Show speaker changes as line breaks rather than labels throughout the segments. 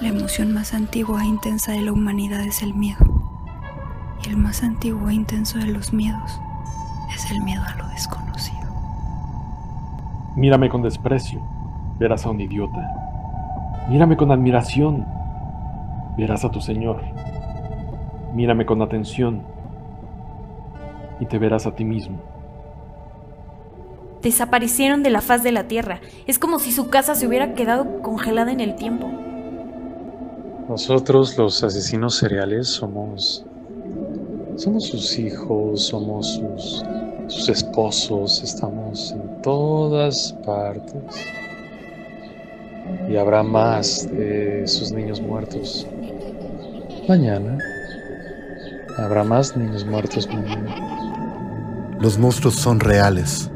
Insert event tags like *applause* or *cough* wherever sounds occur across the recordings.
La emoción más antigua e intensa de la humanidad es el miedo. Y el más antiguo e intenso de los miedos es el miedo a lo desconocido.
Mírame con desprecio, verás a un idiota. Mírame con admiración, verás a tu Señor. Mírame con atención y te verás a ti mismo.
Desaparecieron de la faz de la tierra. Es como si su casa se hubiera quedado congelada en el tiempo.
Nosotros los asesinos seriales somos somos sus hijos, somos sus, sus esposos, estamos en todas partes. Y habrá más de sus niños muertos. Mañana. Habrá más niños muertos mañana.
Los monstruos son reales.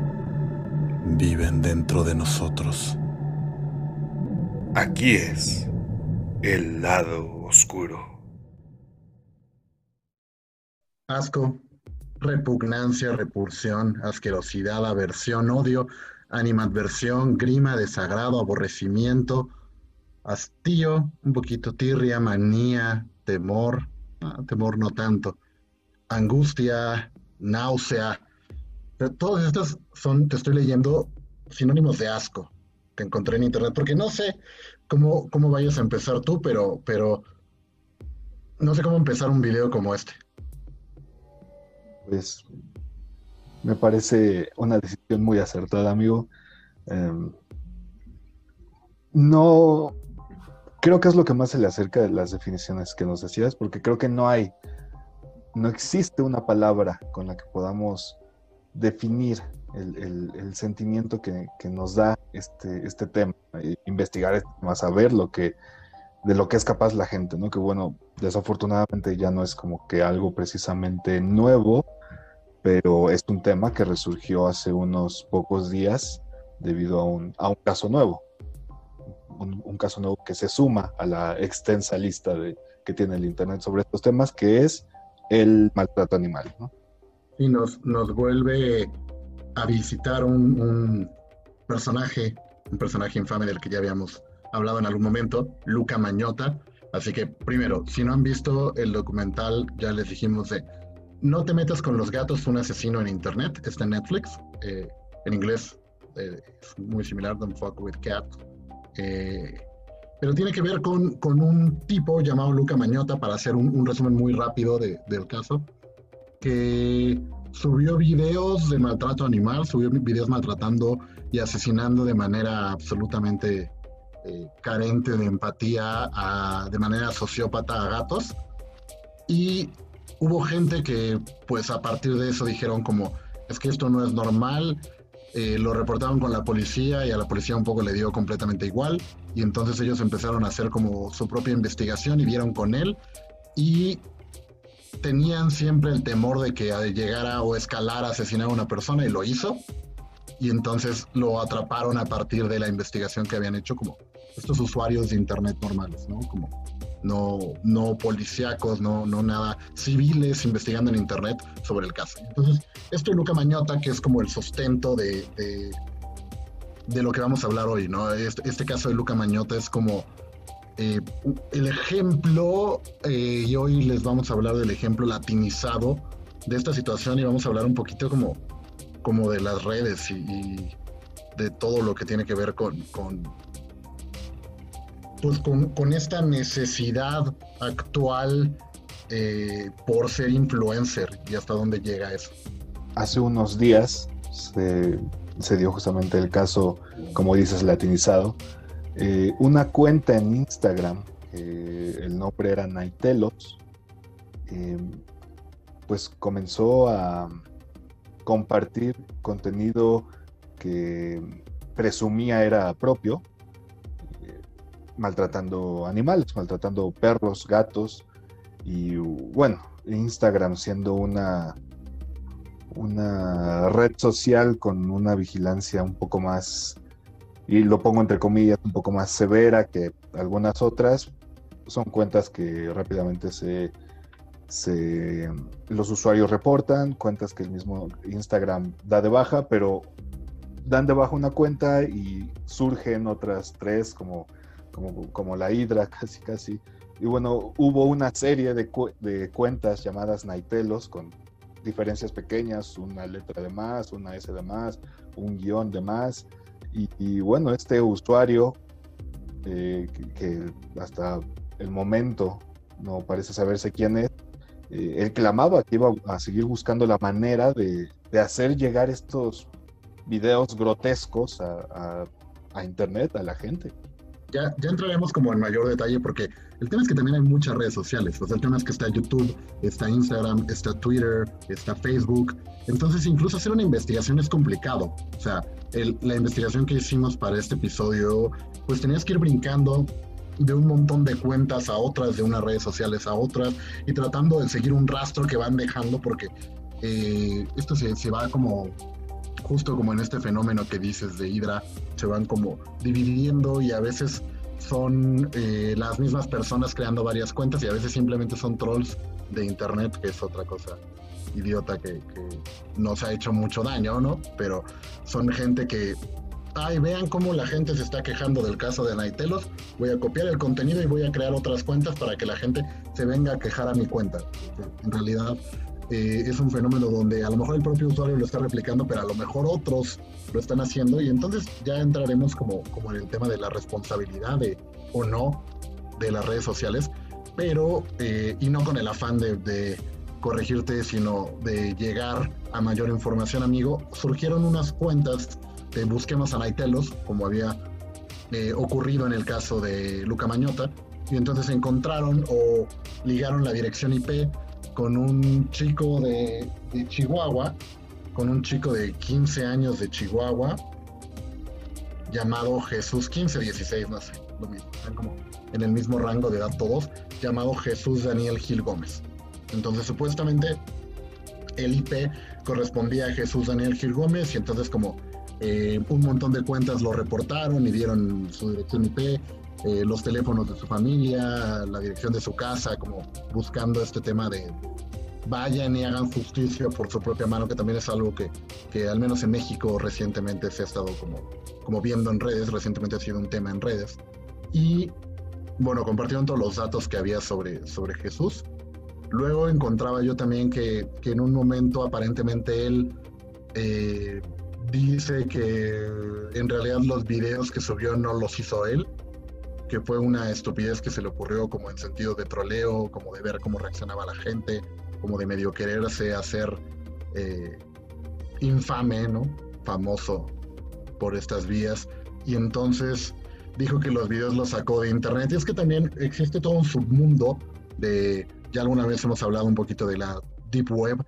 Viven dentro de nosotros.
Aquí es el lado oscuro.
Asco, repugnancia, repulsión, asquerosidad, aversión, odio, animadversión, grima, desagrado, aborrecimiento, hastío, un poquito tirria, manía, temor, ah, temor no tanto, angustia, náusea. Pero todas estas son, te estoy leyendo, sinónimos de asco que encontré en internet, porque no sé cómo, cómo vayas a empezar tú, pero, pero no sé cómo empezar un video como este
pues me parece una decisión muy acertada, amigo. Em, no, creo que es lo que más se le acerca de las definiciones que nos decías, porque creo que no hay, no existe una palabra con la que podamos definir el, sentimiento que, nos da este, tema, investigar este tema, saber lo que, de lo que es capaz la gente, ¿no? Que bueno, desafortunadamente ya no es como que algo precisamente nuevo, pero es un tema que resurgió hace unos pocos días debido a un, a un caso nuevo, un, caso nuevo que se suma a la extensa lista que tiene el Internet sobre estos temas, que es el maltrato animal. ¿no?
Y nos, nos vuelve a visitar un, un personaje, un personaje infame del que ya habíamos hablado en algún momento, Luca Mañota. Así que primero, si no han visto el documental, ya les dijimos de no te metas con los gatos, un asesino en internet, está en Netflix, eh, en inglés eh, es muy similar, Don't Fuck With Cats, eh, pero tiene que ver con, con, un tipo llamado Luca Mañota, para hacer un, resumen muy rápido del caso, que subió videos de maltrato animal, subió videos maltratando y asesinando de manera absolutamente carente de empatía, de manera sociópata a gatos. Y hubo gente que pues a partir de eso dijeron como, es que esto no es normal, eh, lo reportaron con la policía y a la policía un poco le dio completamente igual. Y entonces ellos empezaron a hacer como su propia investigación y vieron con él. Y tenían siempre el temor de que llegara o escalara a asesinar a una persona y lo hizo y entonces lo atraparon a partir de la investigación que habían hecho como estos usuarios de internet normales, ¿no? Como no, no policíacos, no, no nada, civiles investigando en internet sobre el caso. Entonces, esto de Luca Mañota, que es como el sustento de, de, lo que vamos a hablar hoy, ¿no? Este, este caso de Luca Mañota es como eh, el ejemplo, eh, y hoy les vamos a hablar del ejemplo latinizado de esta situación y vamos a hablar un poquito como, como de las redes y, de todo lo que tiene que ver con, con pues con, esta necesidad actual eh, por ser influencer y hasta dónde llega eso.
Hace unos días se, dio justamente el caso, como dices, latinizado. Eh, una cuenta en Instagram, el nombre era Naitelos, em, pues comenzó a compartir contenido que presumía era propio, maltratando animales, maltratando perros, gatos y bueno, Instagram siendo una una red social con una vigilancia un poco más y lo pongo entre comillas un poco más severa que algunas otras son cuentas que rápidamente se, se los usuarios reportan, cuentas que el mismo Instagram da de baja, pero dan de baja una cuenta y surgen otras tres como, como, como la Hidra *laughs* casi casi. Y bueno, hubo una serie de, cuentas llamadas Naitelos con diferencias pequeñas, una letra de más, una S de más, un guion de más. Y, bueno, este usuario eh, que, hasta el momento no parece saberse quién es, eh, él clamaba que iba a seguir buscando la manera de, hacer llegar estos videos grotescos a, a Internet, a la gente
ya, ya entraremos como en mayor detalle porque el tema es que también hay muchas redes sociales. O sea, el tema es que está YouTube, está Instagram, está Twitter, está Facebook. Entonces, incluso hacer una investigación es complicado. O sea, la investigación que hicimos para este episodio, pues tenías que ir brincando de un montón de cuentas a otras, de unas redes sociales a otras, y tratando de seguir un rastro que van dejando porque eh, esto se, va como justo como en este fenómeno que dices de Hydra, se van como dividiendo y a veces son eh, las mismas personas creando varias cuentas y a veces simplemente son trolls de internet, que es otra cosa idiota que, nos ha hecho mucho daño, ¿no? Pero son gente que, ay, vean cómo la gente se está quejando del caso de Naitelos, voy a copiar el contenido y voy a crear otras cuentas para que la gente se venga a quejar a mi cuenta. En realidad eh, es un fenómeno donde a lo mejor el propio usuario lo está replicando, pero a lo mejor otros lo están haciendo y entonces ya entraremos como, como en el tema de la responsabilidad de, o no de las redes sociales, pero eh, y no con el afán de, corregirte, sino de llegar a mayor información, amigo, surgieron unas cuentas de Busquemos a Naitelos, como había eh, ocurrido en el caso de Luca Mañota, y entonces encontraron o ligaron la dirección IP con un chico de, Chihuahua, con un chico de 15 años de Chihuahua, llamado Jesús, 15, 16, no sé, lo mismo, están como en el mismo rango de edad todos, llamado Jesús Daniel Gil Gómez. Entonces, supuestamente, el IP correspondía a Jesús Daniel Gil Gómez y entonces como eh, un montón de cuentas lo reportaron y dieron su dirección IP eh, los teléfonos de su familia, la dirección de su casa, como buscando este tema de vayan y hagan justicia por su propia mano, que también es algo que, que al menos en México recientemente se ha estado como, como viendo en redes, recientemente ha sido un tema en redes. Y bueno, compartieron todos los datos que había sobre, sobre Jesús. Luego encontraba yo también que, que en un momento aparentemente él eh, dice que en realidad los videos que subió no los hizo él, que fue una estupidez que se le ocurrió como en sentido de troleo, como de ver cómo reaccionaba la gente, como de medio quererse hacer eh, infame, ¿no? Famoso por estas vías. Y entonces dijo que los videos los sacó de internet. Y es que también existe todo un submundo de, ya alguna vez hemos hablado un poquito de la Deep Web,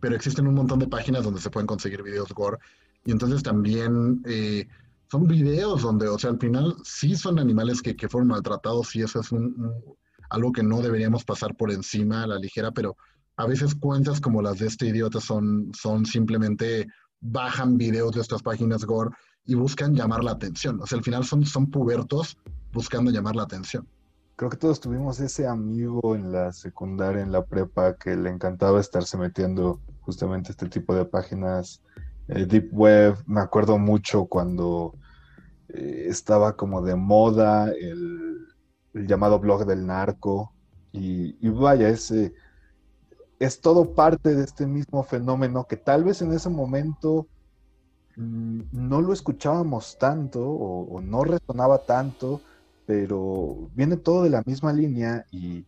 pero existen un montón de páginas donde se pueden conseguir videos gore. Y entonces también eh, son videos donde, o sea, al final sí son animales que, que fueron maltratados y eso es un, algo que no deberíamos pasar por encima a la ligera, pero a veces cuentas como las de este idiota son, son simplemente bajan videos de estas páginas gore y buscan llamar la atención. O sea, al final son, son pubertos buscando llamar la atención.
Creo que todos tuvimos ese amigo en la secundaria, en la prepa, que le encantaba estarse metiendo justamente este tipo de páginas eh, Deep Web. Me acuerdo mucho cuando eh, estaba como de moda el, llamado blog del narco. Y, vaya, ese es todo parte de este mismo fenómeno que tal vez en ese momento mm, no lo escuchábamos tanto o, no resonaba tanto, pero viene todo de la misma línea y,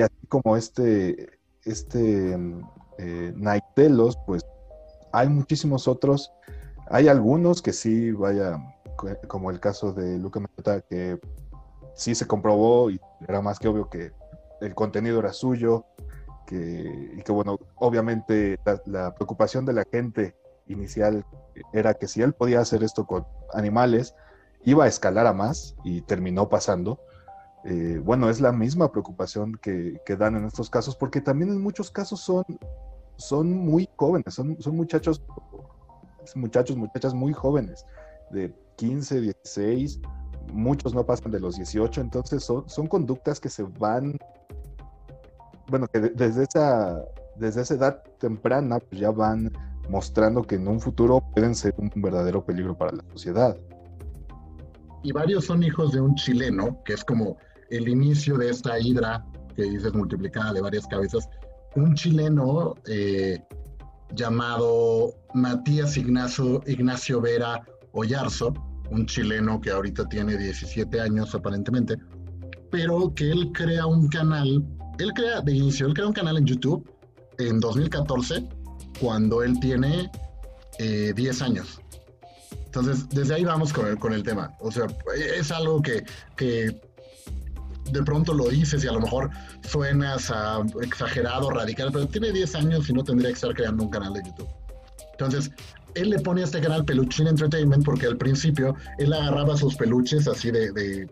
así como este, este eh, Naitelos, pues hay muchísimos otros. Hay algunos que sí, vaya, como el caso de Luca Meta, que sí se comprobó y era más que obvio que el contenido era suyo, que, y que bueno, obviamente la, preocupación de la gente inicial era que si él podía hacer esto con animales, iba a escalar a más y terminó pasando. Eh, bueno, es la misma preocupación que, dan en estos casos, porque también en muchos casos son, son muy jóvenes, son, son muchachos, muchachos, muchachas muy jóvenes, de 15, 16, muchos no pasan de los 18, entonces son, son conductas que se van, bueno, que desde esa, desde esa edad temprana pues ya van mostrando que en un futuro pueden ser un verdadero peligro para la sociedad.
Y varios son hijos de un chileno, que es como el inicio de esta hidra que dices multiplicada de varias cabezas. Un chileno eh, llamado Matías Ignacio, Vera Ollarzo, un chileno que ahorita tiene 17 años aparentemente, pero que él crea un canal, él crea de inicio, él crea un canal en YouTube en 2014 cuando él tiene 10 eh, años. Entonces, desde ahí vamos con el, con el tema. O sea, es algo que, que de pronto lo dices y a lo mejor suenas exagerado, radical, pero tiene 10 años y no tendría que estar creando un canal de YouTube. Entonces, él le pone a este canal Peluchín Entertainment porque al principio él agarraba sus peluches así de,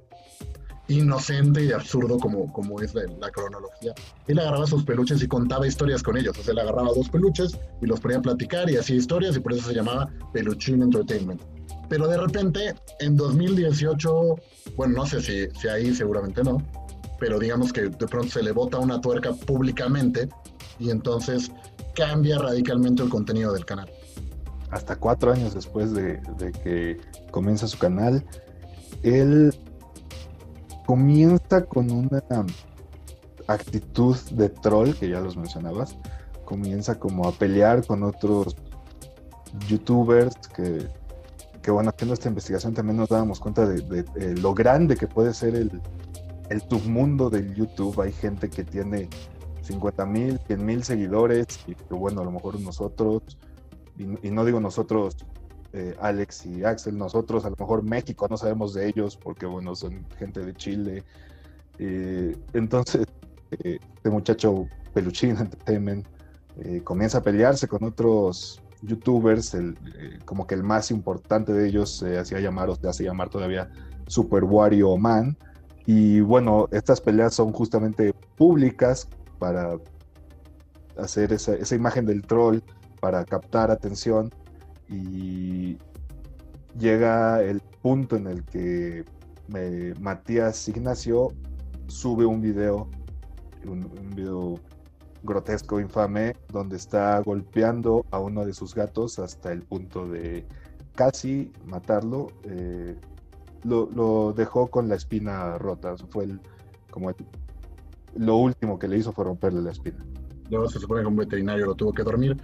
inocente y absurdo como, como es la, cronología. Él agarraba sus peluches y contaba historias con ellos. O sea, él agarraba dos peluches y los ponía a platicar y hacía historias y por eso se llamaba Peluchín Entertainment. Pero de repente, en 2018, bueno, no sé si, si ahí seguramente no, pero digamos que de pronto se le bota una tuerca públicamente y entonces cambia radicalmente el contenido del canal.
Hasta cuatro años después de, de que comienza su canal, él comienza con una actitud de troll, que ya los mencionabas, comienza como a pelear con otros youtubers que, que bueno, haciendo esta investigación también nos dábamos cuenta de, lo grande que puede ser el, submundo del YouTube. Hay gente que tiene 50 mil, 100 mil seguidores y que bueno, a lo mejor nosotros, y, no digo nosotros, eh, Alex y Axel, nosotros, a lo mejor México, no sabemos de ellos porque bueno, son gente de Chile. Eh, entonces, eh, este muchacho Peluchín Entertainment comienza a pelearse con otros youtubers, el, como que el más importante de ellos se hacía llamar o se hace llamar todavía Super Wario Man. Y bueno, estas peleas son justamente públicas para hacer esa, esa imagen del troll, para captar atención y llega el punto en el que eh, Matías Ignacio sube un video, un, video grotesco, infame, donde está golpeando a uno de sus gatos hasta el punto de casi matarlo. Eh, lo, dejó con la espina rota. fue el, como lo último que le hizo fue romperle la espina.
Luego se supone que un veterinario lo tuvo que dormir.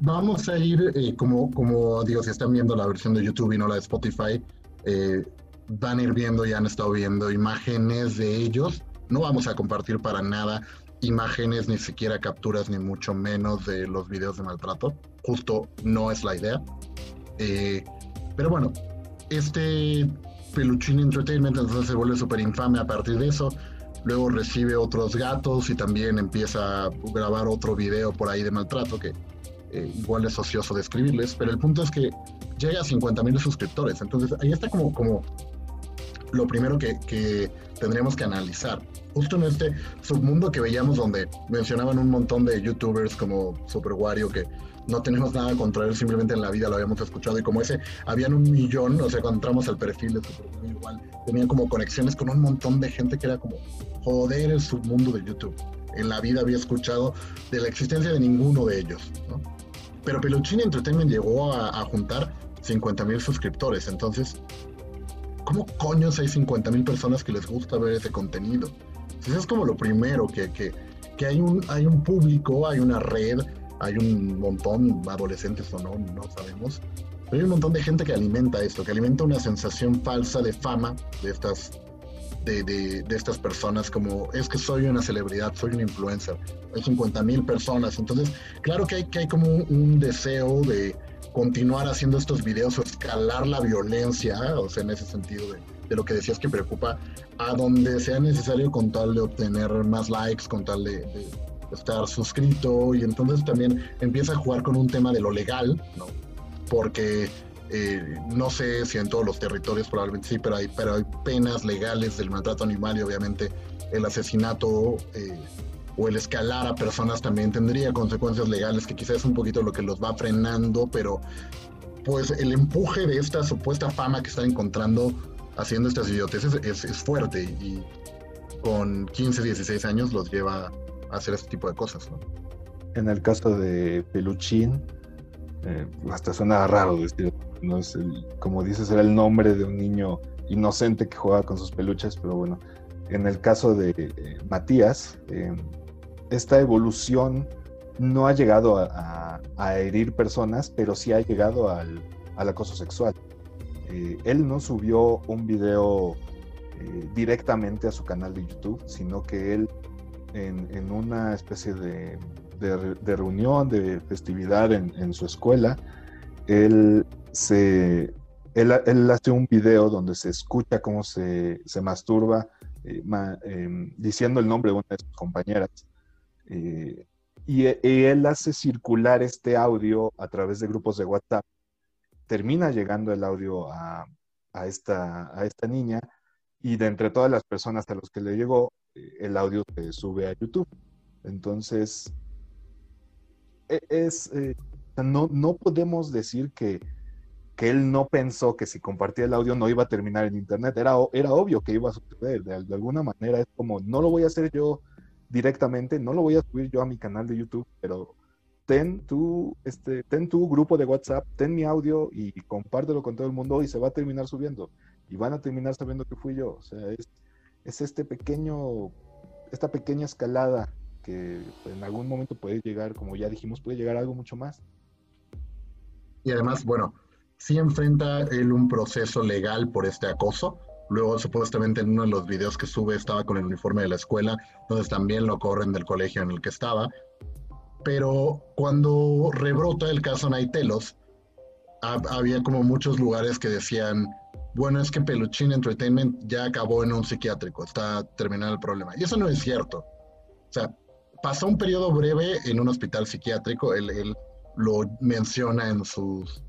Vamos a ir, eh, como, como digo, si están viendo la versión de YouTube y no la de Spotify, eh, van a ir viendo y han estado viendo imágenes de ellos. No vamos a compartir para nada imágenes, ni siquiera capturas, ni mucho menos de los videos de maltrato. Justo no es la idea. Eh, pero bueno, este Peluchín Entertainment entonces se vuelve súper infame a partir de eso. Luego recibe otros gatos y también empieza a grabar otro video por ahí de maltrato que eh, igual es ocioso describirles, pero el punto es que llega a 50 mil suscriptores. Entonces ahí está como, como lo primero que, que, tendríamos que analizar. Justo en este submundo que veíamos donde mencionaban un montón de youtubers como Super Wario que no tenemos nada contra él, simplemente en la vida lo habíamos escuchado y como ese, habían un millón, o sea, cuando entramos al perfil de Super Wario igual, tenían como conexiones con un montón de gente que era como, joder, el submundo de YouTube. En la vida había escuchado de la existencia de ninguno de ellos, ¿no? Pero Peluchini Entertainment llegó a, juntar 50 mil suscriptores. Entonces, ¿cómo coños hay 50 mil personas que les gusta ver ese contenido? Entonces es como lo primero, que, que, que, hay, un, hay un público, hay una red, hay un montón, adolescentes o no, no sabemos. Pero hay un montón de gente que alimenta esto, que alimenta una sensación falsa de fama de estas de, estas personas como es que soy una celebridad, soy un influencer, hay 50 mil personas, entonces claro que hay, que hay como un, deseo de continuar haciendo estos videos o escalar la violencia, o sea, en ese sentido de, lo que decías que preocupa, a donde sea necesario con tal de obtener más likes, con tal de, de estar suscrito, y entonces también empieza a jugar con un tema de lo legal, ¿no? Porque eh, no sé si en todos los territorios probablemente sí, pero hay, pero hay penas legales del maltrato animal y obviamente el asesinato eh, o el escalar a personas también tendría consecuencias legales que quizás es un poquito lo que los va frenando, pero pues el empuje de esta supuesta fama que están encontrando haciendo estas idioteces es, fuerte y con 15, 16 años los lleva a hacer este tipo de cosas.
En el caso de Peluchín, eh, hasta suena raro decir, no es como dices, era el nombre de un niño inocente que jugaba con sus peluches, pero bueno, en el caso de eh, Matías, eh, esta evolución no ha llegado a, herir personas, pero sí ha llegado al, acoso sexual. Eh, él no subió un video eh, directamente a su canal de YouTube, sino que él en, una especie de, de re- de reunión, de festividad en, su escuela, él, se, él, él hace un video donde se escucha cómo se, se masturba eh, em, diciendo el nombre de una de sus compañeras. Eh, y, él hace circular este audio a través de grupos de WhatsApp. Termina llegando el audio a, esta, niña y de entre todas las personas a los que le llegó, eh, el audio se sube a YouTube. Entonces, e- es, eh, no, no podemos decir que, que él no pensó que si compartía el audio no iba a terminar en internet. Era, era obvio que iba a suceder. De, de alguna manera es como, no lo voy a hacer yo directamente, no lo voy a subir yo a mi canal de YouTube, pero ten tu, este, ten tu grupo de WhatsApp, ten mi audio y compártelo con todo el mundo y se va a terminar subiendo. Y van a terminar sabiendo que fui yo. O sea, es, es este pequeño, esta pequeña escalada que en algún momento puede llegar, como ya dijimos, puede llegar a algo mucho más.
Y además, bueno, sí enfrenta él un proceso legal por este acoso. Luego, supuestamente, en uno de los videos que sube estaba con el uniforme de la escuela, entonces también lo corren del colegio en el que estaba. Pero cuando rebrota el caso Naitelos, ha- había como muchos lugares que decían, bueno, es que Peluchín Entertainment ya acabó en un psiquiátrico, está terminado el problema. Y eso no es cierto. O sea, pasó un periodo breve en un hospital psiquiátrico, él, él lo menciona en sus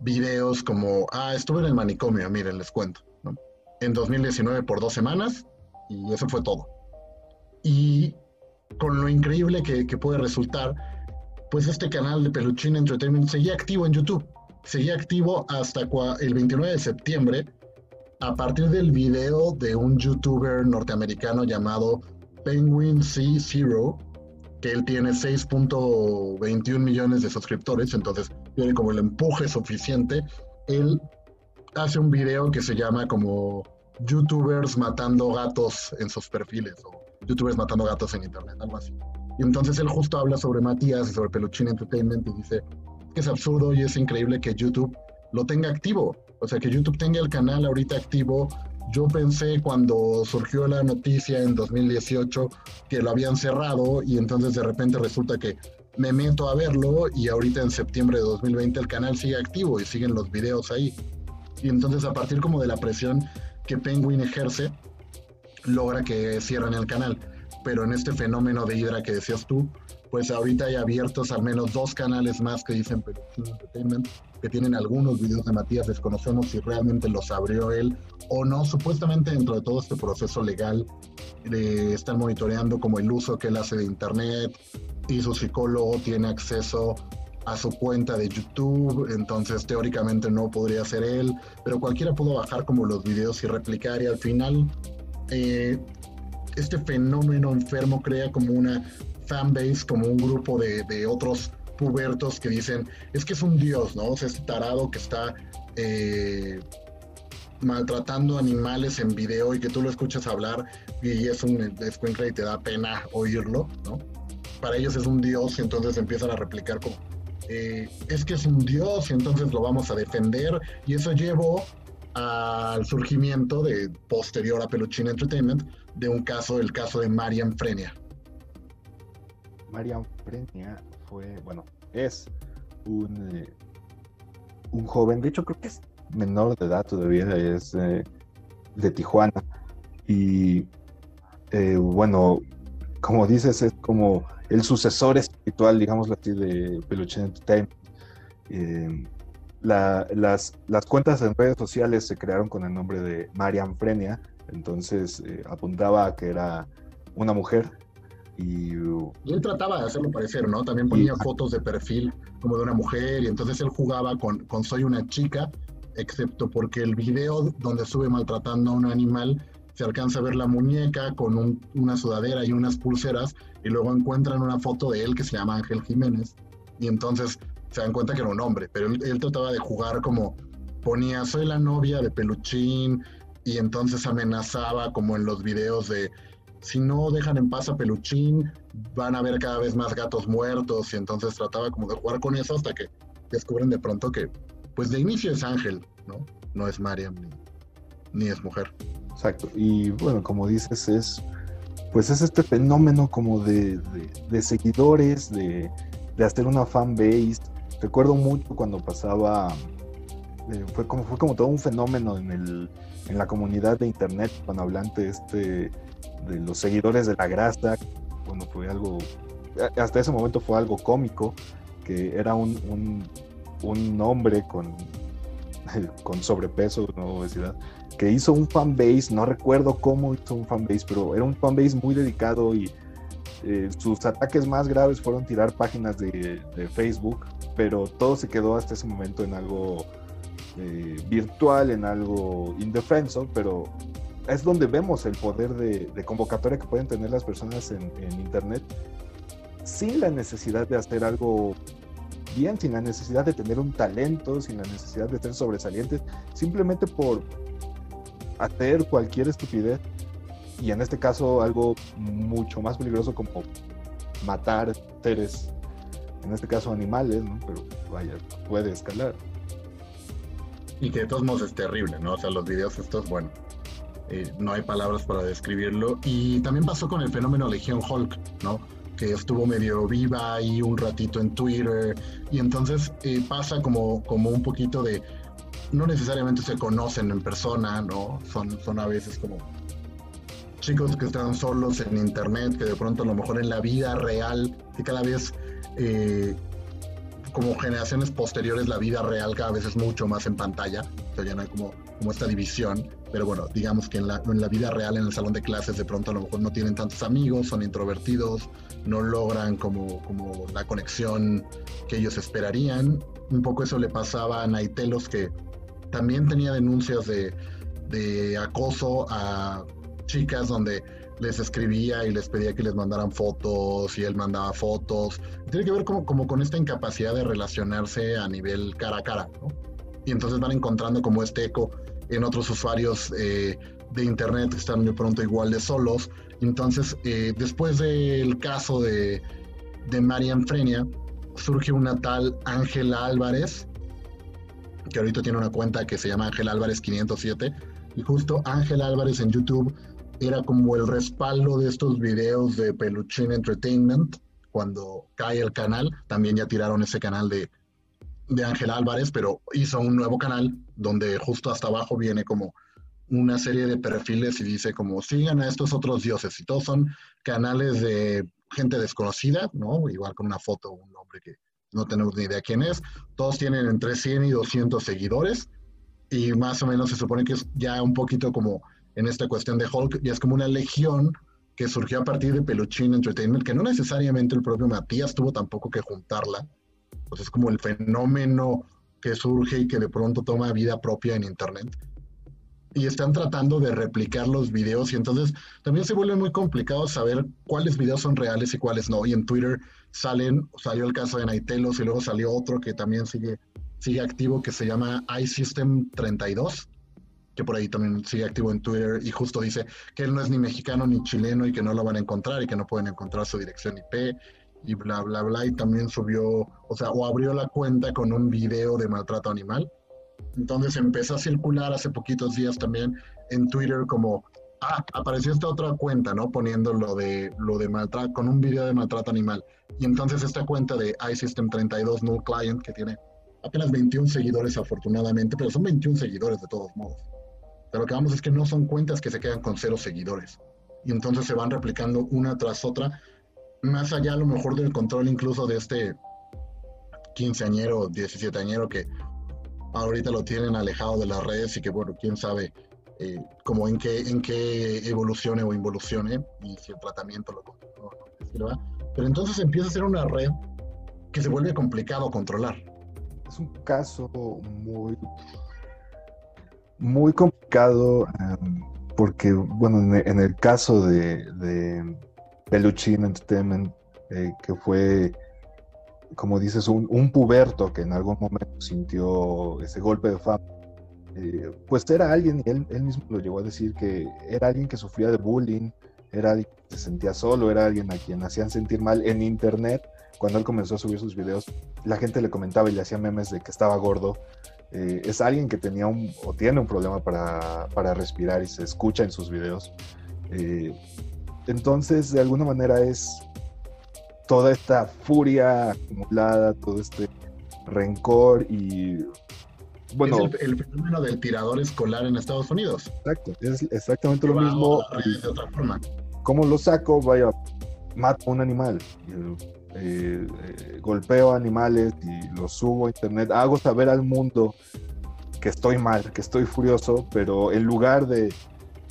videos como, ah, estuve en el manicomio, miren, les cuento. En 2019 por dos semanas y eso fue todo. Y con lo increíble que, puede resultar, pues este canal de Peluchín Entertainment seguía activo en YouTube. Seguía activo hasta el 29 de septiembre, a partir del video de un youtuber norteamericano llamado Penguin C Zero, que él tiene 6.21 millones de suscriptores, entonces tiene como el empuje suficiente. Él hace un video que se llama como YouTubers matando gatos en sus perfiles o YouTubers matando gatos en internet, algo así. Y entonces él justo habla sobre Matías y sobre Peluchín Entertainment y dice que es absurdo y es increíble que YouTube lo tenga activo. O sea, que YouTube tenga el canal ahorita activo. Yo pensé cuando surgió la noticia en 2018 que lo habían cerrado y entonces de repente resulta que me meto a verlo y ahorita en septiembre de 2020 el canal sigue activo y siguen los videos ahí. Y entonces a partir como de la presión que Penguin ejerce, logra que cierren el canal. Pero en este fenómeno de Hydra que decías tú, pues ahorita hay abiertos al menos dos canales más que dicen Peluchín Entertainment, que tienen algunos videos de Matías, desconocemos si realmente los abrió él o no. Supuestamente dentro de todo este proceso legal eh, están monitoreando como el uso que él hace de internet y su psicólogo tiene acceso a su cuenta de YouTube, entonces teóricamente no podría ser él, pero cualquiera pudo bajar como los videos y replicar y al final eh, este fenómeno enfermo crea como una fanbase, como un grupo de, otros pubertos que dicen, es que es un dios, ¿no? O sea, este tarado que está eh, maltratando animales en video y que tú lo escuchas hablar y es un escuincla y te da pena oírlo, ¿no? Para ellos es un dios y entonces empiezan a replicar como, eh, es que es un dios y entonces lo vamos a defender y eso llevó al surgimiento de posterior a Peluchín Entertainment de un caso, el caso de Marian Frenia.
Marian Frenia fue, bueno, es un, eh, un joven, de hecho creo que es menor de edad todavía, es eh, de Tijuana. Y bueno, como dices, es como el sucesor espiritual, digámoslo así, de Peluchín Entertainment. Eh, la- las, las cuentas en redes sociales se crearon con el nombre de Marian Frenia, entonces eh, apuntaba a que era una mujer y
Y él trataba de hacerlo parecer, ¿no? También ponía
Y-
fotos de perfil como de una mujer y entonces él jugaba con, con Soy una chica, excepto porque el video donde sube maltratando a un animal se alcanza a ver la muñeca con un- una sudadera y unas pulseras y luego encuentran una foto de él que se llama Ángel Jiménez y entonces se dan cuenta que era un hombre, pero él, trataba de jugar como ponía, soy la novia de Peluchín, y entonces amenazaba como en los videos de, si no dejan en paz a Peluchín, van a ver cada vez más gatos muertos, y entonces trataba como de jugar con eso hasta que descubren de pronto que, pues de inicio es Ángel, ¿no? No es Mariam ni, ni es mujer.
Exacto. Y bueno, como dices, es pues es este fenómeno como de, de- seguidores, de, de hacer una fan base. Recuerdo mucho cuando pasaba, eh, fue como fue como todo un fenómeno en el en la comunidad de internet cuando hablante este de los seguidores de la grasa. Bueno, fue algo a- hasta ese momento fue algo cómico que era un, un, un hombre con *laughs* con sobrepeso, obesidad, que hizo un fanbase, no recuerdo cómo hizo un fanbase, pero era un fanbase muy dedicado y eh, sus ataques más graves fueron tirar páginas de, Facebook, pero todo se quedó hasta ese momento en algo eh, virtual, en algo indefenso, pero es donde vemos el poder de, convocatoria que pueden tener las personas en Internet sin la necesidad de hacer algo sin la necesidad de tener un talento, sin la necesidad de ser sobresalientes, simplemente por hacer cualquier estupidez y en este caso algo mucho más peligroso como matar seres, en este caso animales, ¿no? pero vaya, puede escalar.
Y que de todos modos es terrible, ¿no? O sea, los videos estos, bueno, eh, no hay palabras para describirlo. Y también pasó con el fenómeno Legión Hulk, ¿no? Que estuvo medio viva ahí un ratito en Twitter. Y entonces eh, pasa como, como un poquito de. No necesariamente se conocen en persona, ¿no? Son, son a veces como chicos que están solos en internet, que de pronto a lo mejor en la vida real, que cada vez. eh, como generaciones posteriores la vida real cada vez es mucho más en pantalla, o ya no hay como, como esta división, pero bueno, digamos que en la, en la vida real, en el salón de clases, de pronto a lo mejor no tienen tantos amigos, son introvertidos, no logran como, como la conexión que ellos esperarían. Un poco eso le pasaba a Naitelos, que también tenía denuncias de, de acoso a chicas donde les escribía y les pedía que les mandaran fotos y él mandaba fotos. Tiene que ver como, como con esta incapacidad de relacionarse a nivel cara a cara. Y entonces van encontrando como este eco en otros usuarios eh, de Internet que están de pronto igual de solos. Entonces, eh, después del caso de, de Marian Frenia, surge una tal Ángela Álvarez, que ahorita tiene una cuenta que se llama Ángel Álvarez 507, y justo Ángel Álvarez en YouTube era como el respaldo de estos videos de Peluchín Entertainment. Cuando cae el canal, también ya tiraron ese canal de, de Ángel Álvarez, pero hizo un nuevo canal donde justo hasta abajo viene como una serie de perfiles y dice como sigan a estos otros dioses y todos son canales de gente desconocida, ¿no? Igual con una foto, un nombre que no tenemos ni idea quién es. Todos tienen entre 100 y 200 seguidores y más o menos se supone que es ya un poquito como en esta cuestión de Hulk, y es como una legión que surgió a partir de Peluchín Entertainment, que no necesariamente el propio Matías tuvo tampoco que juntarla. Pues es como el fenómeno que surge y que de pronto toma vida propia en Internet. Y están tratando de replicar los videos y entonces también se vuelve muy complicado saber cuáles videos son reales y cuáles no. Y en Twitter salen, salió el caso de Naitelos y luego salió otro que también sigue, sigue activo que se llama iSystem 32 que por ahí también sigue activo en Twitter y justo dice que él no es ni mexicano ni chileno y que no lo van a encontrar y que no pueden encontrar su dirección IP y bla, bla, bla. Y también subió, o sea, o abrió la cuenta con un video de maltrato animal. Entonces empezó a circular hace poquitos días también en Twitter como, ah, apareció esta otra cuenta, ¿no? Poniendo lo de, lo de maltrato, con un video de maltrato animal. Y entonces esta cuenta de iSystem32 Null Client, que tiene apenas 21 seguidores afortunadamente, pero son 21 seguidores de todos modos. Pero lo que vamos es que no son cuentas que se quedan con cero seguidores. Y entonces se van replicando una tras otra, más allá a lo mejor del control incluso de este quinceañero, diecisietañero que ahorita lo tienen alejado de las redes y que bueno, quién sabe eh, como en qué, en qué evolucione o involucione y si el tratamiento lo no, no sirva. Pero entonces empieza a ser una red que se vuelve complicado controlar.
Es un caso muy muy complicado um, porque, bueno, en, el caso de, de Peluchin Entertainment, eh, que fue como dices, un, un puberto que en algún momento sintió ese golpe de fama, eh, pues era alguien, y él, él mismo lo llegó a decir, que era alguien que sufría de bullying, era alguien que se sentía solo, era alguien a quien hacían sentir mal en internet. Cuando él comenzó a subir sus videos, la gente le comentaba y le hacía memes de que estaba gordo. Eh, es alguien que tenía un, o tiene un problema para, para respirar y se escucha en sus videos. Eh, entonces, de alguna manera es toda esta furia acumulada, todo este rencor y bueno,
es el, el, fenómeno del tirador escolar en Estados Unidos.
Exacto, es exactamente lo mismo.
De otra forma.
¿Cómo lo saco? Vaya, mato a un animal, eh, eh, golpeo animales y los subo a internet, hago saber al mundo que estoy mal, que estoy furioso, pero en lugar de,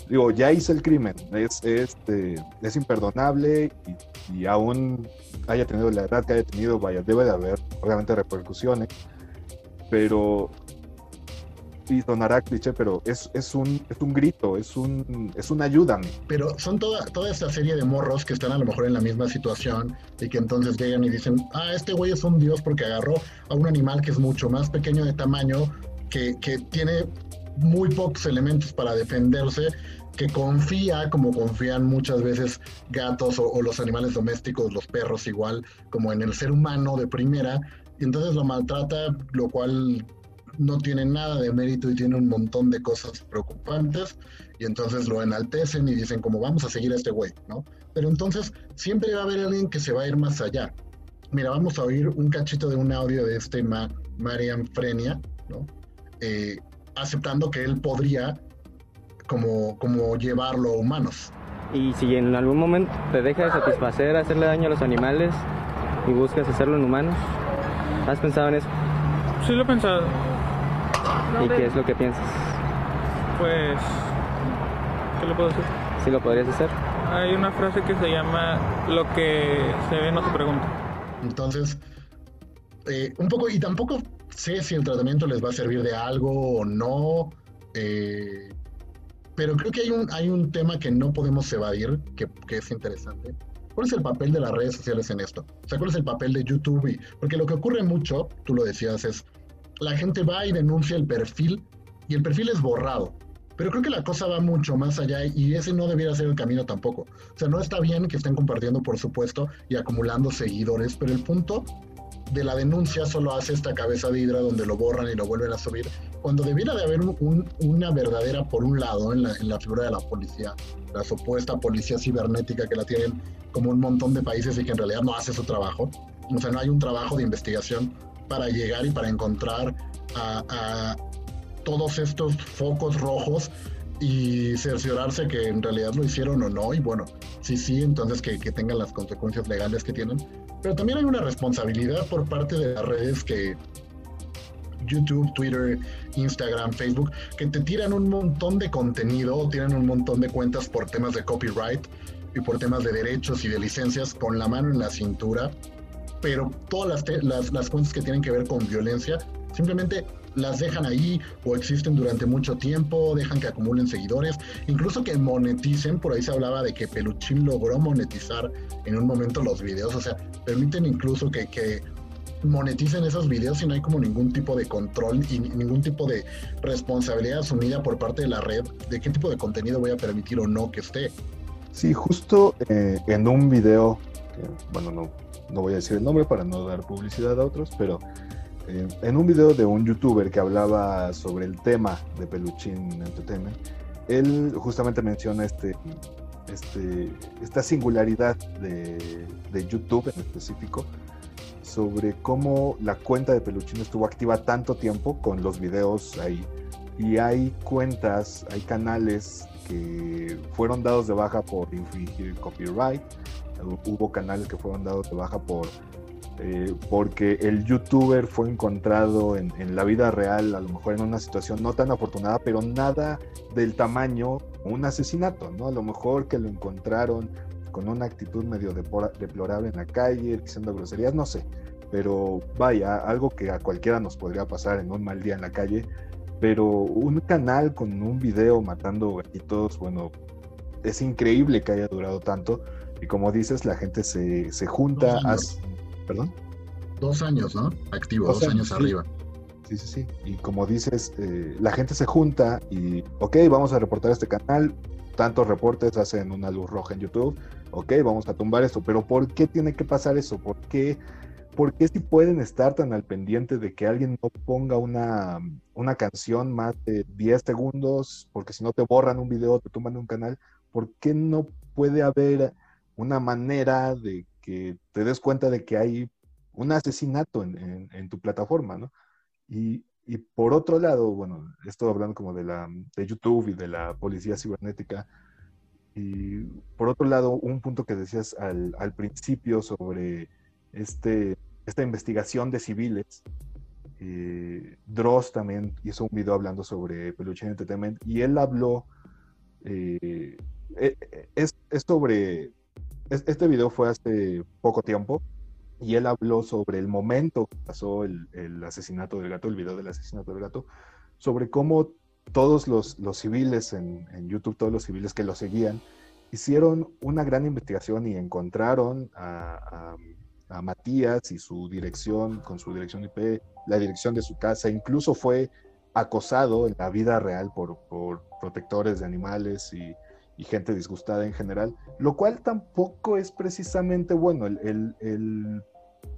digo, ya hice el crimen, es, es, eh, es imperdonable y, y, aún haya tenido la edad que haya tenido, vaya, debe de haber obviamente repercusiones, pero sí sonará cliché, pero es, es, un, es un grito, es un, es un ayúdame.
Pero son toda, toda esta serie de morros que están a lo mejor en la misma situación y que entonces llegan y dicen, ah, este güey es un dios porque agarró a un animal que es mucho más pequeño de tamaño, que, que tiene muy pocos elementos para defenderse, que confía, como confían muchas veces gatos o, los animales domésticos, los perros igual, como en el ser humano de primera, y entonces lo maltrata, lo cual no tiene nada de mérito y tiene un montón de cosas preocupantes y entonces lo enaltecen y dicen como vamos a seguir a este güey, ¿no? Pero entonces siempre va a haber alguien que se va a ir más allá. Mira, vamos a oír un cachito de un audio de este Ma Marian Frenia, ¿no? Eh, aceptando que él podría como, como llevarlo a humanos.
Y si en algún momento te deja de satisfacer hacerle daño a los animales y buscas hacerlo en humanos, ¿has pensado en eso?
Sí lo he pensado.
¿Y qué es lo que piensas?
Pues, ¿qué lo puedo hacer?
¿Sí lo podrías hacer?
Hay una frase que se llama lo que se ve no se pregunta.
Entonces, eh, un poco, y tampoco sé si el tratamiento les va a servir de algo o no, eh, pero creo que hay un, hay un tema que no podemos evadir, que, que es interesante. ¿Cuál es el papel de las redes sociales en esto? O sea, ¿cuál es el papel de YouTube? Porque lo que ocurre mucho, tú lo decías, es la gente va y denuncia el perfil y el perfil es borrado. Pero creo que la cosa va mucho más allá y ese no debiera ser el camino tampoco. O sea, no está bien que estén compartiendo, por supuesto, y acumulando seguidores, pero el punto de la denuncia solo hace esta cabeza de hidra donde lo borran y lo vuelven a subir, cuando debiera de haber un, un, una verdadera, por un lado, en la, en la, figura de la policía, la supuesta policía cibernética que la tienen como un montón de países y que en realidad no hace su trabajo. O sea, no hay un trabajo de investigación para llegar y para encontrar a, a todos estos focos rojos y cerciorarse que en realidad lo hicieron o no. Y bueno, sí, sí, entonces que, que, tengan las consecuencias legales que tienen. Pero también hay una responsabilidad por parte de las redes que YouTube, Twitter, Instagram, Facebook, que te tiran un montón de contenido, tienen un montón de cuentas por temas de copyright y por temas de derechos y de licencias con la mano en la cintura. Pero todas las, las, las cuentas que tienen que ver con violencia simplemente las dejan ahí o existen durante mucho tiempo, dejan que acumulen seguidores, incluso que moneticen, por ahí se hablaba de que Peluchín logró monetizar en un momento los videos, o sea, permiten incluso que, que moneticen esos videos y no hay como ningún tipo de control y ningún tipo de responsabilidad asumida por parte de la red de qué tipo de contenido voy a permitir o no que esté.
Sí, justo eh, en un video, que, bueno, no, no voy a decir el nombre para no dar publicidad a otros, pero eh, en un video de un youtuber que hablaba sobre el tema de Peluchín Entertainment, él justamente menciona este, este, esta singularidad de, de, YouTube en específico sobre cómo la cuenta de Peluchín estuvo activa tanto tiempo con los videos ahí. Y hay cuentas, hay canales que fueron dados de baja por infringir copyright, hubo canales que fueron dados de baja por eh, porque el youtuber fue encontrado en, en, la vida real, a lo mejor en una situación no tan afortunada, pero nada del tamaño un asesinato, ¿no? A lo mejor que lo encontraron con una actitud medio deplorable en la calle, diciendo groserías, no sé, pero vaya, algo que a cualquiera nos podría pasar en un mal día en la calle, pero un canal con un video matando gatitos, bueno, es increíble que haya durado tanto, y como dices, la gente se, se junta, hace, ¿Perdón?
Dos años, ¿no? Activo, dos, años, arriba.
Sí, sí, sí. Y como dices, eh, la gente se junta y, ok, vamos a reportar este canal, tantos reportes hacen una luz roja en YouTube, ok, vamos a tumbar esto, pero ¿por qué tiene que pasar eso? ¿Por qué, por qué si pueden estar tan al pendiente de que alguien no ponga una, una canción más de 10 segundos? Porque si no te borran un video, te tumban un canal, ¿por qué no puede haber una manera de que te des cuenta de que hay un asesinato en, en, tu plataforma, ¿no? Y, y, por otro lado, bueno, estoy hablando como de, la, de YouTube y de la policía cibernética, y por otro lado, un punto que decías al, al principio sobre este, esta investigación de civiles, eh, Dross también hizo un video hablando sobre Peluche Entertainment y él habló, eh, eh, es, es, sobre, este video fue hace poco tiempo y él habló sobre el momento que pasó el, asesinato del gato, el video del asesinato del gato, sobre cómo todos los, civiles en, YouTube, todos los civiles que lo seguían, hicieron una gran investigación y encontraron a, Matías y su dirección, con su dirección IP, la dirección de su casa, incluso fue acosado en la vida real por protectores de animales y, y, gente disgustada en general, lo cual tampoco es precisamente bueno. El, el,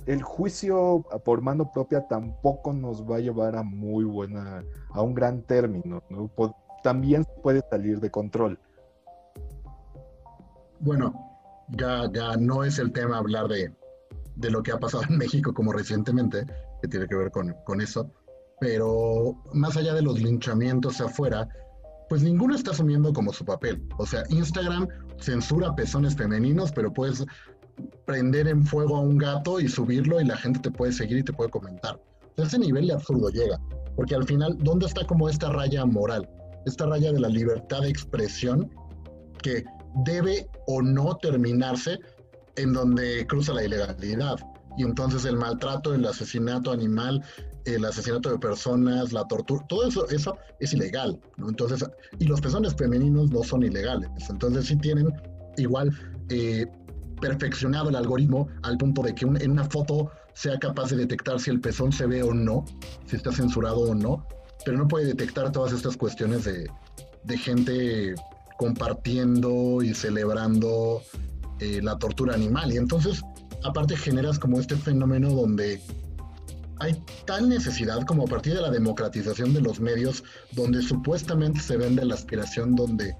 el juicio por mano propia tampoco nos va a llevar a muy buena, a un gran término, ¿no? también puede salir de control.
Bueno, ya, ya no es el tema hablar de, de lo que ha pasado en *laughs* México como recientemente, que tiene que ver con, con eso, pero más allá de los linchamientos afuera, pues ninguno está asumiendo como su papel. O sea, Instagram censura pezones femeninos, pero puedes prender en fuego a un gato y subirlo y la gente te puede seguir y te puede comentar. ese nivel de absurdo llega, porque al final, ¿dónde está como esta raya moral? Esta raya de la libertad de expresión que debe o no terminarse en donde cruza la ilegalidad. Y entonces el maltrato, el asesinato animal, el asesinato de personas, la tortura, todo eso, eso es ilegal, ¿no? Entonces, y los pezones femeninos no son ilegales. Entonces sí tienen igual eh, perfeccionado el algoritmo al punto de que en una foto sea capaz de detectar si el pezón se ve o no, si está censurado o no, pero no puede detectar todas estas cuestiones de, de gente compartiendo y celebrando eh, la tortura animal. Y entonces, aparte, generas como este fenómeno donde hay tal necesidad como a partir de la democratización de los medios, donde supuestamente se vende la aspiración donde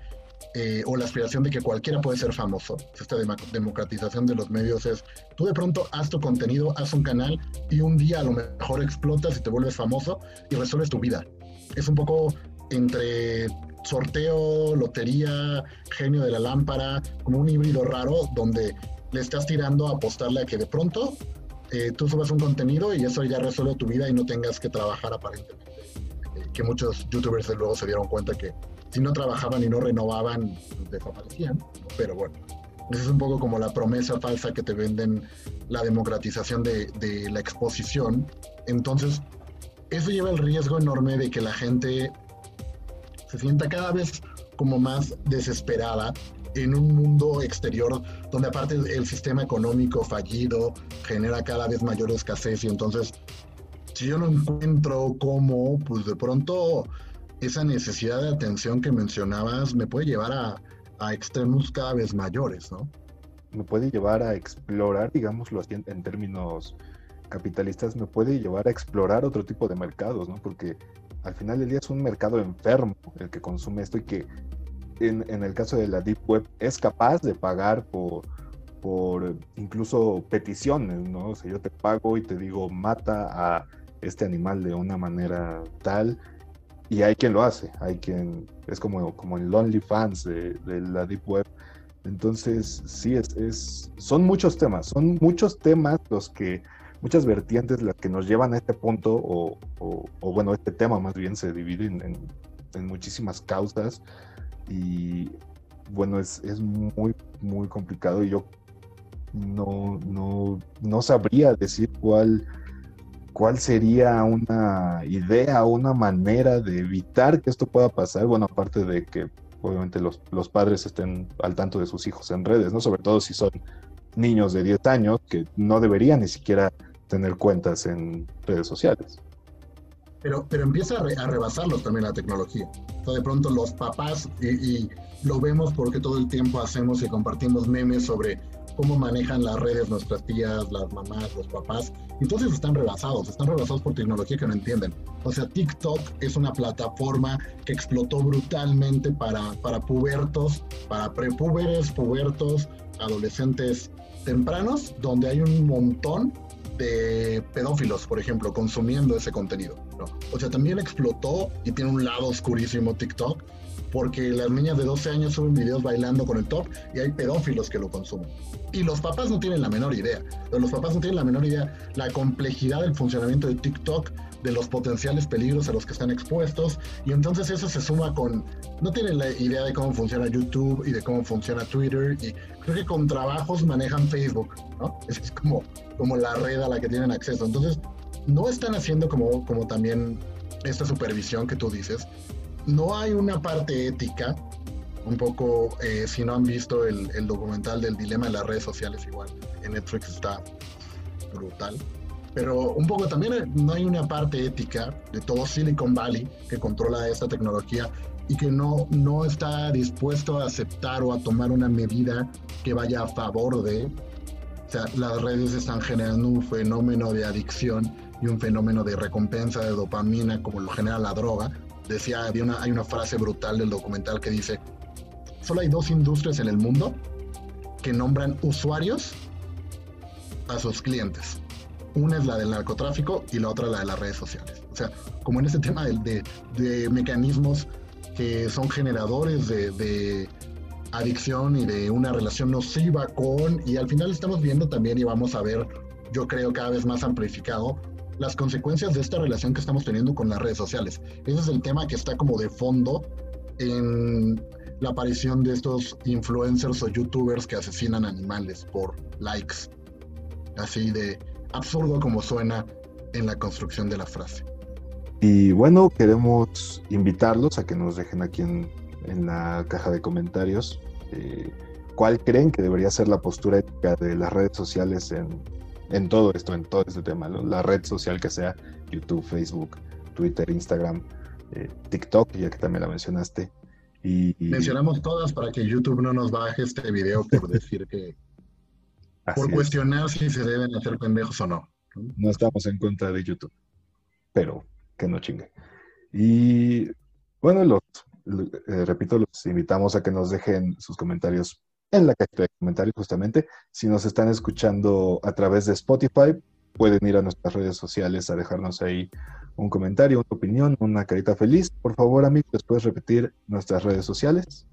eh, o la aspiración de que cualquiera puede ser famoso. Esta democratización de los medios es, tú de pronto haz tu contenido, haz un canal y un día a lo mejor explotas y te vuelves famoso y resuelves tu vida. Es un poco entre sorteo, lotería, genio de la lámpara, como un híbrido raro donde le estás tirando a apostarle a que de pronto eh, tú subas un contenido y eso ya resuelve tu vida y no tengas que trabajar aparentemente. Que muchos youtubers luego se dieron cuenta que si no trabajaban y no renovaban, pues, desaparecían. Pero bueno, esa es un poco como la promesa falsa que te venden la democratización de, de la exposición. Entonces, eso lleva el riesgo enorme de que la gente se sienta cada vez como más desesperada en un mundo exterior donde aparte el sistema económico fallido genera cada vez mayor escasez y entonces si yo no encuentro cómo, pues de pronto esa necesidad de atención que mencionabas me puede llevar a, extremos cada vez mayores, ¿no?
Me puede llevar a explorar, digámoslo así, en, términos capitalistas, me puede llevar a explorar otro tipo de mercados, ¿no? Porque al final del día es un mercado enfermo el que consume esto y que en, en el caso de la Deep Web es capaz de pagar por, por incluso peticiones, ¿no? O sea, yo te pago y te digo, mata a este animal de una manera tal y hay quien lo hace, hay quien, es como, como el OnlyFans de, de la Deep Web. Entonces, sí, es, es, son muchos temas, son muchos temas los que, muchas vertientes las que nos llevan a este punto, o, o, o bueno, este tema más bien se divide en, en, en muchísimas causas y bueno, es, es, muy, muy complicado y yo no, no, no sabría decir cuál ¿cuál sería una idea, una manera de evitar que esto pueda pasar? Bueno, aparte de que obviamente los, los, padres estén al tanto de sus hijos en redes, ¿no? Sobre todo si son niños de 10 años que no deberían ni siquiera tener cuentas en redes sociales.
Pero, pero empieza a, re- rebasarlos también la tecnología. O sea, de pronto los papás, y, y lo vemos porque todo el tiempo hacemos y compartimos memes sobre cómo manejan las redes nuestras tías, las mamás, los papás. Entonces están rebasados, están rebasados por tecnología que no entienden. O sea, TikTok es una plataforma que explotó brutalmente para, para pubertos, para prepúberes, pubertos, adolescentes tempranos, donde hay un montón de pedófilos, por ejemplo, consumiendo ese contenido. O sea, también explotó y tiene un lado oscurísimo TikTok, porque las niñas de 12 años suben videos bailando con el top y hay pedófilos que lo consumen. Y los papás no tienen la menor idea. Los papás no tienen la menor idea la complejidad del funcionamiento de TikTok, de los potenciales peligros a los que están expuestos. Y entonces eso se suma con... No tienen la idea de cómo funciona YouTube y de cómo funciona Twitter. Y creo que con trabajos manejan Facebook, ¿no? Es como, como la red a la que tienen acceso. Entonces, no están haciendo como, como también esta supervisión que tú dices. No hay una parte ética un poco, eh, si no han visto el, el, documental del dilema de las redes sociales, igual en Netflix está brutal. Pero un poco también no hay una parte ética de todo Silicon Valley que controla esta tecnología y que no, no está dispuesto a aceptar o a tomar una medida que vaya a favor de. O sea, las redes están generando un fenómeno de adicción y un fenómeno de recompensa de dopamina como lo genera la droga. Decía, había una, hay una frase brutal del documental que dice, solo hay dos industrias en el mundo que nombran usuarios a sus clientes. Una es la del narcotráfico y la otra la de las redes sociales. O sea, como en este tema de, de, de mecanismos que son generadores de, de, adicción y de una relación nociva con, y al final estamos viendo también y vamos a ver, yo creo cada vez más amplificado, las consecuencias de esta relación que estamos teniendo con las redes sociales. Ese es el tema que está como de fondo en la aparición de estos influencers o youtubers que asesinan animales por likes. Así de absurdo como suena en la construcción de la frase.
Y bueno, queremos invitarlos a que nos dejen aquí en, en la caja de comentarios eh, cuál creen que debería ser la postura ética de las redes sociales en, en todo esto, en todo este tema, ¿no? la red social que sea YouTube, Facebook, Twitter, Instagram, eh, TikTok, ya que también la mencionaste. Y, y...
Mencionamos todas para que YouTube no nos baje este video por *laughs* decir que... por cuestionar es. si se deben hacer pendejos o no.
No estamos en contra de YouTube, pero que no chingue. Y bueno, los, eh, repito, los invitamos a que nos dejen sus comentarios en la cajita de comentarios justamente. Si nos están escuchando a través de Spotify, pueden ir a nuestras redes sociales a dejarnos ahí un comentario, una opinión, una carita feliz. Por favor, amigos, ¿puedes repetir nuestras redes sociales?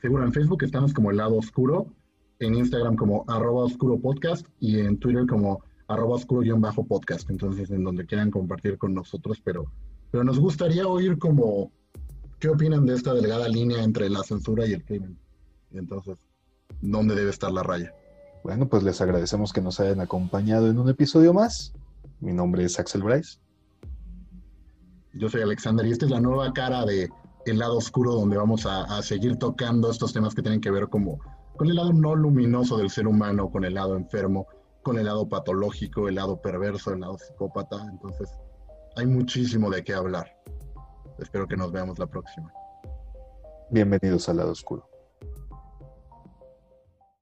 Seguro, en Facebook estamos como el lado oscuro, en Instagram como arroba oscuro podcast y en Twitter como arroba oscuro-podcast. Entonces, en donde quieran compartir con nosotros, pero, pero nos gustaría oír como qué opinan de esta delgada línea entre la censura y el crimen. Entonces, ¿dónde debe estar la raya?
Bueno, pues les agradecemos que nos hayan acompañado en un episodio más. Mi nombre es Axel Bryce.
Yo soy Alexander y esta es la nueva cara de El lado oscuro donde vamos a, a seguir tocando estos temas que tienen que ver como con el lado no luminoso del ser humano, con el lado enfermo, con el lado patológico, el lado perverso, el lado psicópata. Entonces, hay muchísimo de qué hablar. Espero que nos veamos la próxima.
Bienvenidos al lado oscuro.